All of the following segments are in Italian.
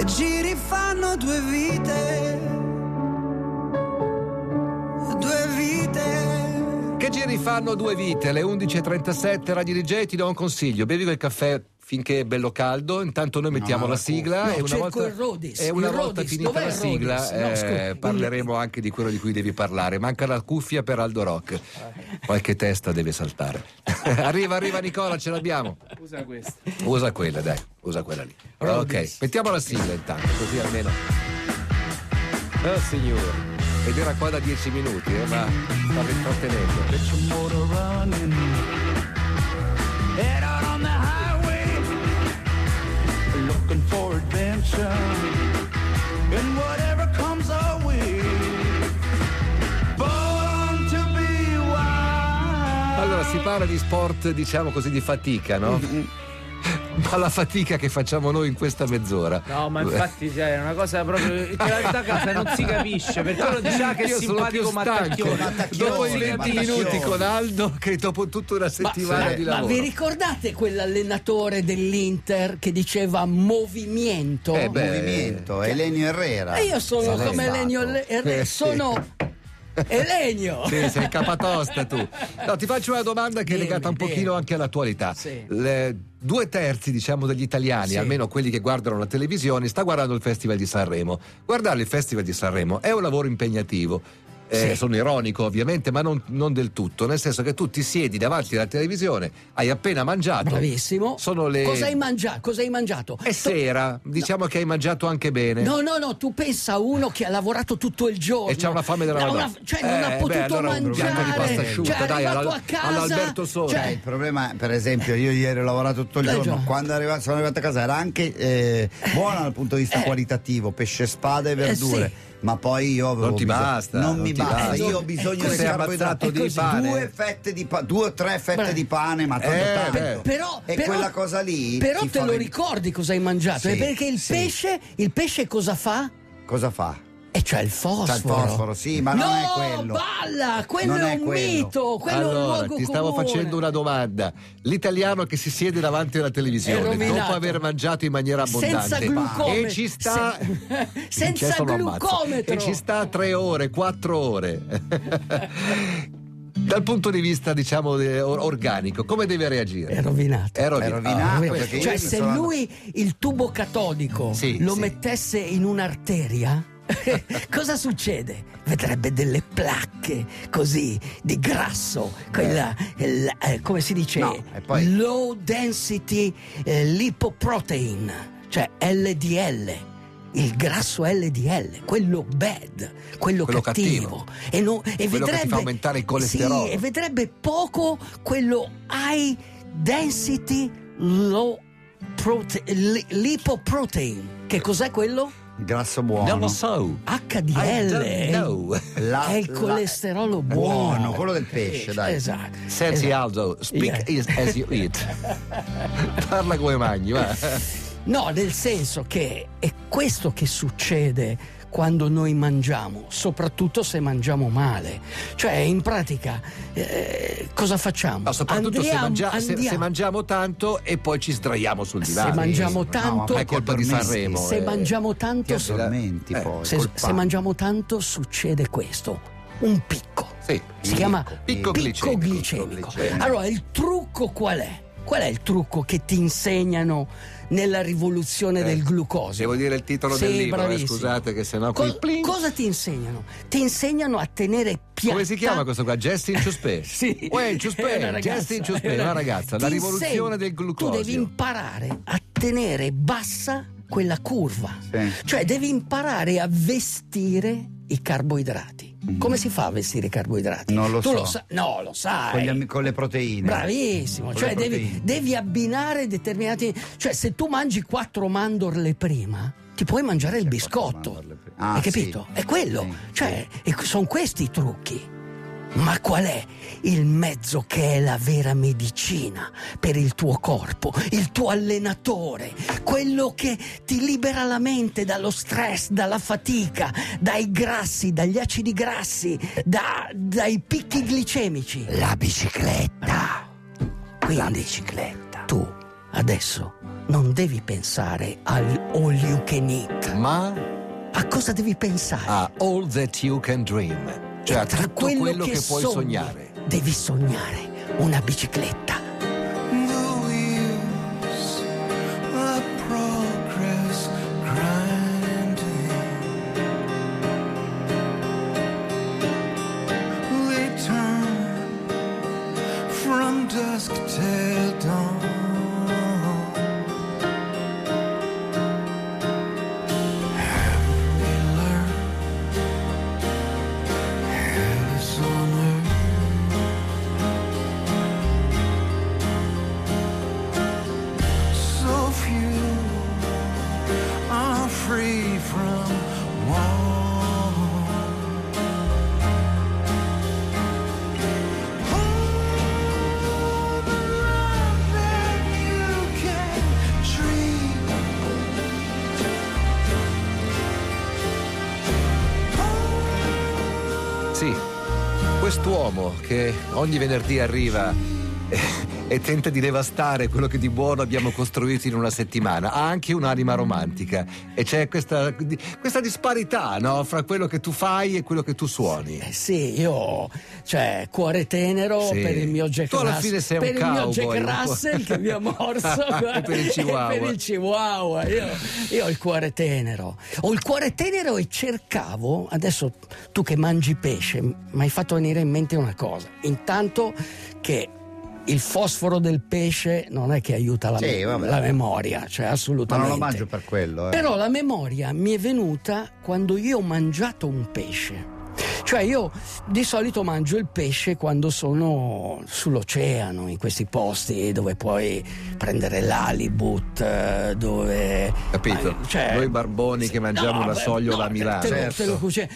che giri fanno due vite. Giri fanno due vite, alle 11.37 Radio DJ ti do un consiglio, bevi quel caffè finché è bello caldo, intanto noi mettiamo No, la la sigla No, e una cerco volta, il Rodis, e una il volta Rodis, finita dov'è la sigla? No, eh, parleremo anche di quello di cui devi parlare. Manca la cuffia per Aldo Rock, qualche testa deve saltare. arriva, arriva Nicola, ce l'abbiamo. Usa questo. Usa quella, dai, usa quella lì. Rodis. Ok, mettiamo la sigla intanto, così almeno. Oh signore. Ed era qua da dieci minuti, eh, ma. And whatever comes our way. Born to be wild. Allora si parla di sport, diciamo così, di fatica, no? Ma la fatica che facciamo noi in questa mezz'ora. No, ma infatti cioè, è una cosa proprio che da casa non si capisce. Per quello diceva che è Io sono simpatico. Mattacchione. Dopo i 20 Mattacchione. minuti con Aldo, che dopo tutta una settimana di Ma lavoro. vi ricordate quell'allenatore dell'Inter che diceva movimento? Eh beh, movimento, Elenio Herrera. E io sono come. Elenio Le- Eh, sono Elenio. Sì, sei capatosta tu. No, ti faccio una domanda che è Dimmi, legata un dimmi. pochino anche all'attualità. Sì. Le- due terzi, diciamo, degli italiani, Sì. almeno quelli che guardano la televisione, sta guardando il Festival di Sanremo. Guardare il Festival di Sanremo è un lavoro impegnativo. Eh, Sì. Sono ironico ovviamente, ma non, non del tutto, nel senso che tu ti siedi davanti alla televisione, hai appena mangiato. Bravissimo. Sono le... Cosa hai mangiato? Cosa hai mangiato? È sera, diciamo che hai mangiato anche bene. No, no, no, tu pensa a uno che ha lavorato tutto il giorno. E c'ha una fame della Ha Madonna. una- Cioè, non Eh, ha beh, potuto allora un mangiare. di pasta asciutta, cioè, è dai, arrivato alla- a casa. all'Alberto Sole. Cioè, Eh, il problema, per esempio, io ieri ho lavorato tutto il Eh, giorno. già. Quando sono arrivato a casa era anche eh, buona dal punto di vista Eh. qualitativo, pesce spada e verdure. sì. Ma poi io avevo Non ti bisogno- basta, Non, non mi basta. basta. Io ho bisogno di ammazzato di pane. Due fette di pa- due o tre fette Beh. di pane, ma tanto Eh, tanto. Però, e però- quella cosa lì. Però te lo ricordi cosa hai mangiato? Sì, perché il sì. pesce, il pesce cosa fa? Cosa fa? E c'è il fosforo. C'è il fosforo, sì, ma non no, è quello. balla, quello Non è un quello. mito, quello è un allora, luogo ti stavo comune. facendo una domanda. L'italiano che si siede davanti alla televisione dopo aver mangiato in maniera abbondante Senza glucome. e ci sta Se- senza glucometro. e ci sta tre ore, quattro ore. Dal punto di vista, diciamo, or- organico, come deve reagire? È rovinato. È rovinato. È rovinato, Ah, Cioè, se sono- lui il tubo catodico Sì, lo sì. mettesse in un'arteria, cosa succede? Vedrebbe delle placche così di grasso, quella, il- eh, come si dice, No, poi- low density eh, lipoprotein, cioè LDL. Il grasso LDL, quello bad, quello, Quello cattivo, E, no- e Quello che vedrebbe, fa aumentare il colesterolo. Sì, e vedrebbe poco quello high density low prote- li- lipoprotein. Che cos'è quello? Grasso buono. Non lo so. HDL. know. La- è il la- colesterolo buono. buono, quello del pesce, dai. Esatto. Senti esatto. Aldo, speak Yeah. is as you eat. Parla come mangi, va. No, nel senso che è questo che succede quando noi mangiamo, soprattutto se mangiamo male. Cioè, in pratica, eh, cosa facciamo? No, soprattutto se, Andiamo- mangia- se- se mangiamo tanto e poi ci sdraiamo sul Se divano. mangiamo no, tanto, ma è colpa di. Sanremo. se eh. mangiamo tanto, Eh, poi. se, se mangiamo tanto succede questo, un picco. Sì. Si Picco. chiama Picco picco glicemico. glicemico. glicemico. Allora, il trucco qual è? Qual è il trucco che ti insegnano nella rivoluzione Eh, del glucosio? Devo dire il titolo Sì, del libro, eh, scusate che sennò Co- qui cosa ti insegnano? Ti insegnano a tenere piatta Come si chiama questo qua? Justin Ciuspè. Sì. Uè, Ciuspè, Justin Ciuspè, una- ragazza, la rivoluzione del glucosio. Tu devi imparare a tenere bassa quella curva. Sì. Cioè devi imparare a vestire i carboidrati. Come si fa a vestire i carboidrati? Non lo tu so. Lo sa- no, lo sai. Con, gli con le proteine. Bravissimo, Con cioè devi, devi abbinare determinati. Cioè, se tu mangi quattro mandorle prima, ti puoi mangiare il biscotto. mandorle prima. Ah, Hai capito? sì. È quello. Sì, cioè, sono questi i trucchi. Ma qual è il mezzo che è la vera medicina per il tuo corpo, il tuo allenatore, quello che ti libera la mente dallo stress, dalla fatica, dai grassi, dagli acidi grassi, da- dai picchi glicemici? La bicicletta. Quindi, tu adesso non devi pensare al all you can eat. Ma A cosa devi pensare? a all that you can dream. Cioè Tra tutto quello che, puoi sogni, sognare. Devi sognare una bicicletta. Che ogni venerdì arriva e, tenta di devastare quello che di buono abbiamo costruito in una settimana ha anche un'anima romantica e c'è questa, questa disparità no? fra quello che tu fai e quello che tu suoni. Eh sì, io, cioè, cuore tenero Sì. per il mio Jack Tu alla Russell. fine sei un per il mio cowboy, Jack. Russell che mi ha morso. E per il Chihuahua. Per il Chihuahua. Io, io ho il cuore tenero. Ho il cuore tenero e cercavo, adesso tu che mangi pesce, mi hai fatto venire in mente una cosa. Intanto che il fosforo del pesce non è che aiuta la, Sì, me- la memoria, cioè Ma assolutamente. non lo mangio per quello. Eh. Però la memoria mi è venuta quando io ho mangiato un pesce. Cioè io di solito mangio il pesce quando sono sull'oceano, in questi posti dove puoi prendere l'alibut, eh, dove... Capito? ma- cioè- Noi barboni che mangiamo la beh, sogliola a te- Milano. te lo- Certo. te lo a.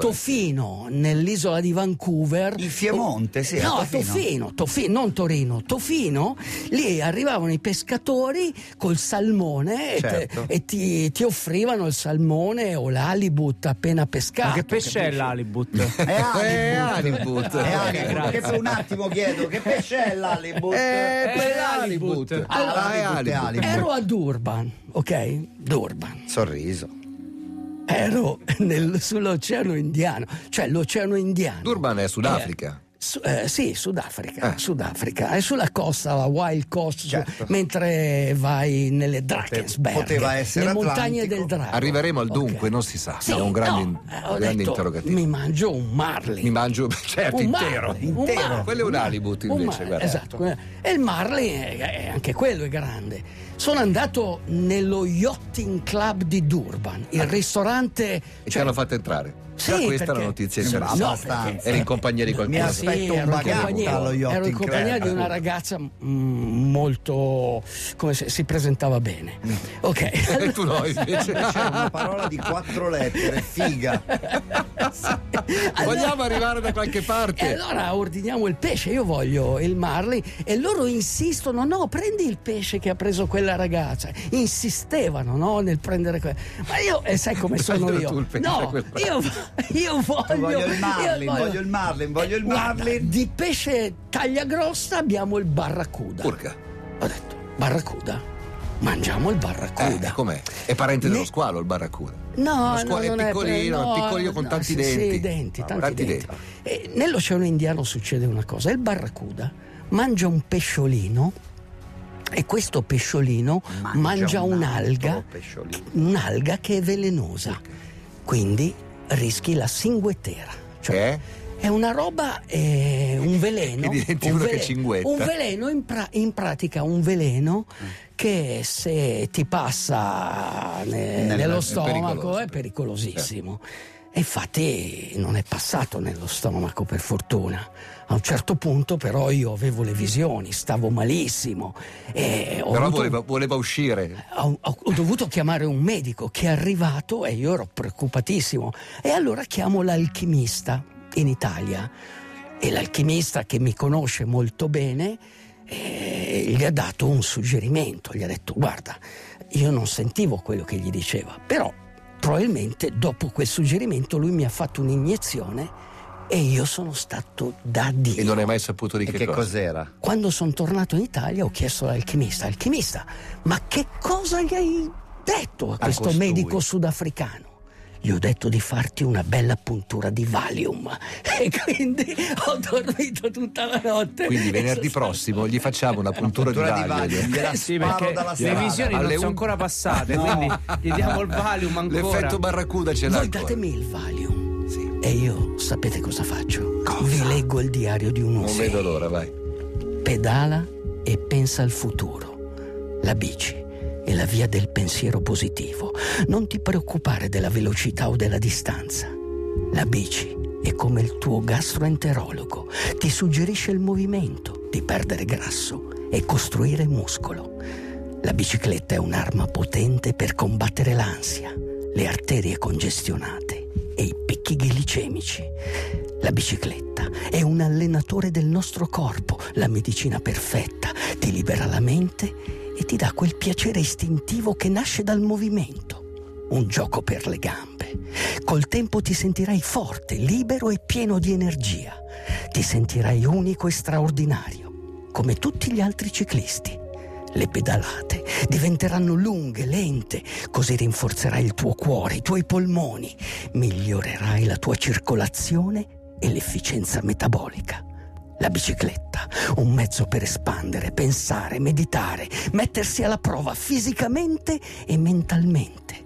Tofino, nell'isola di Vancouver. In Piemonte, sì, a No, a Tofino. Tofino, Tofino, non Torino, Tofino. Lì arrivavano i pescatori col salmone e te- Certo. e, ti, ti offrivano il salmone o l'alibut appena pescato. Ma che pesce è l'alibut? È Eh, Halibut. Halibut. È. Che per un attimo chiedo che pesce è l'Halibut? Eh, per l'Halibut. Halibut. Ah, Ah, è è. Halibut. Ero a Durban, ok? Durban. Sorriso. Ero nel- sull'Oceano Indiano, cioè l'Oceano Indiano. Durban è Sudafrica. Su- eh, sì, Sudafrica, Eh. Sudafrica, è sulla costa, la Wild Coast, su- Certo. mentre vai nelle Drakensberg, Poteva essere le montagne Atlantico. del Drago. Arriveremo al dunque, non si sa. Sì, è un grande, no, eh, ho grande detto, interrogativo. Mi mangio un marlin. Mi mangio, certo, un intero. marlin, un intero. marlin, Quello è un un invece, marlin, guarda. Esatto, e il marlin è, anche quello è grande. Sono andato nello Yachting Club di Durban, il ristorante... E ci cioè- hanno fatto entrare. Sì, Già questa è perché- la notizia No, interessante. abbastanza. Eri in compagnia di qualcuno. Mi aspetto un ero in bagatto allo Ero in compagnia di una ragazza mm, molto. come se si presentava bene. Ok. E tu no, invece. C'è una parola di quattro lettere, figa. Vogliamo arrivare da qualche E parte. allora ordiniamo il pesce, io voglio il marlin e loro insistono, no, prendi il pesce che ha preso quella ragazza. Insistevano, no, nel prendere quello. Ma io, e sai come sono io? tu il pesce, no, io, io voglio, Voglio il marlin, io voglio il marlin, voglio il Guarda, marlin. di pesce taglia grossa abbiamo il barracuda. Urca. Ho detto, barracuda? Mangiamo il barracuda. Eh, com'è? È parente dello Ne- squalo il barracuda. No, Lo squalo no, è piccolino, no, è piccolino con no, tanti sì, denti. Sì, denti, Ah, tanti, tanti denti. denti. E nell'Oceano Indiano succede una cosa: il barracuda mangia un pesciolino e questo pesciolino mangia, un un'alga, pesciolino. un'alga che è velenosa. Quindi rischi la cinguetera. Cioè, Che è? è una roba, è un veleno. Un uno che vele- cinguetta. Un veleno, in, pra- in pratica un veleno che se ti passa ne- Nel- nello è stomaco pericoloso. è pericolosissimo. E infatti non è passato nello stomaco per fortuna. A un certo punto però io avevo le visioni, stavo malissimo. Però avuto- voleva, voleva uscire. ho- ho dovuto chiamare un medico che è arrivato e io ero preoccupatissimo. E allora chiamo l'alchimista in Italia. E l'alchimista che mi conosce molto bene eh, gli ha dato un suggerimento. Gli ha detto: Guarda, io non sentivo quello che gli diceva, però probabilmente dopo quel suggerimento lui mi ha fatto un'iniezione e io sono stato da Dio. E non hai mai saputo di che, che cosa. cos'era? Quando sono tornato in Italia ho chiesto all'alchimista, alchimista, ma che cosa gli hai detto a questo costui. medico sudafricano? Gli ho detto di farti una bella puntura di Valium e quindi ho dormito tutta la notte. Quindi venerdì prossimo gli facciamo una puntura di Puntura di Valium. Valium, gliela Sì, perché dalla le visioni non Alle sono un- ancora passate, quindi gli diamo il Valium ancora. L'effetto barracuda ce l'ha Voi ancora. datemi il Valium Sì. e io sapete cosa faccio? Vi leggo il diario di un Non uomo. vedo l'ora, vai. Pedala e pensa al futuro. La bici è la via del pensiero positivo. Non ti preoccupare della velocità o della distanza. La bici è come il tuo gastroenterologo. Ti suggerisce il movimento, di perdere grasso e costruire muscolo. La bicicletta è un'arma potente per combattere l'ansia, le arterie congestionate e i picchi glicemici. La bicicletta è un allenatore del nostro corpo, la medicina perfetta, ti libera la mente ti dà quel piacere istintivo che nasce dal movimento. Un gioco per le gambe. Col tempo ti sentirai forte, libero e pieno di energia. Ti sentirai unico e straordinario, come tutti gli altri ciclisti. Le pedalate diventeranno lunghe, lente, così rinforzerai il tuo cuore, i tuoi polmoni, migliorerai la tua circolazione e l'efficienza metabolica. La bicicletta, un mezzo per espandere, pensare, meditare, mettersi alla prova fisicamente e mentalmente.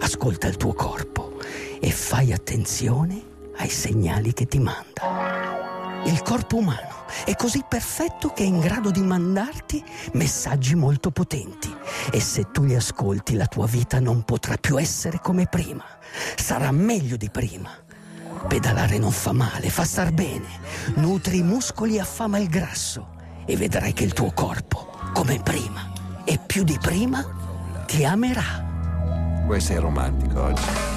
Ascolta il tuo corpo e fai attenzione ai segnali che ti manda. Il corpo umano è così perfetto che è in grado di mandarti messaggi molto potenti e se tu li ascolti la tua vita non potrà più essere come prima, sarà meglio di prima. Pedalare non fa male, fa star bene, nutri i muscoli e affama il grasso e vedrai che il tuo corpo, come prima e più di prima, ti amerà. Vuoi sei romantico oggi.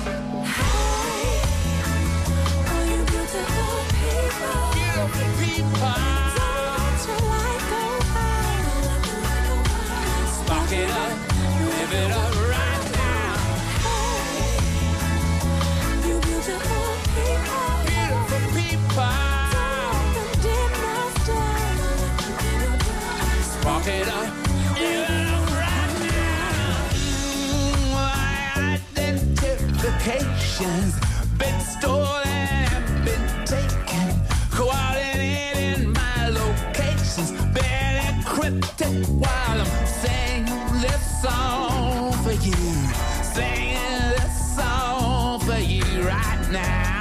Encrypted while I'm singing this song for you. Singing this song for you right now.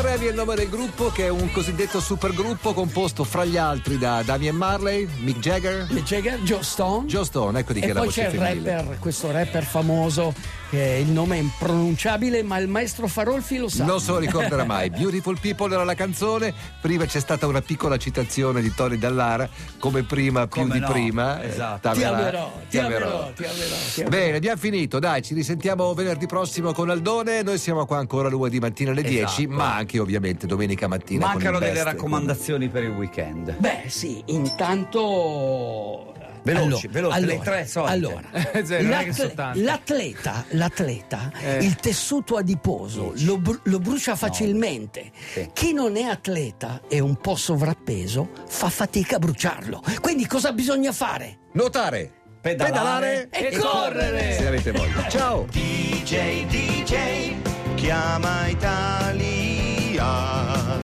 Super Heavy è il nome del gruppo che è un cosiddetto supergruppo composto fra gli altri da Damien Marley, Mick Jagger, Mick Jagger, Joe Stone. Joe Stone, ecco di E è la poi voce c'è il femminile. rapper, questo rapper famoso, che il nome è impronunciabile, ma il maestro Farolfi lo sa. Non se lo ricorderà mai. Beautiful People era la canzone, prima c'è stata una piccola citazione di Tony Dallara, come prima, più Come di no, prima. esatto. Ti amerò, ti amerò, ti amerò. ti amerò. Bene, abbiamo finito. Dai, ci risentiamo venerdì prossimo con Aldone. Noi siamo qua ancora lunedì mattina alle 10, Esatto. ma anche ovviamente domenica mattina. Mancano delle raccomandazioni per il weekend. Beh, sì, intanto. Veloci, veloci, le tre solite. Allora, Sì, non è che l'at- sono tante. l'atleta, l'atleta Eh. il tessuto adiposo lo, bru- lo brucia facilmente. Sì. Chi non è atleta e un po' sovrappeso fa fatica a bruciarlo. Quindi cosa bisogna fare? Nuotare, Pedalare E correre! se avete voglia. Ciao! DJ, DJ, chiama Italia.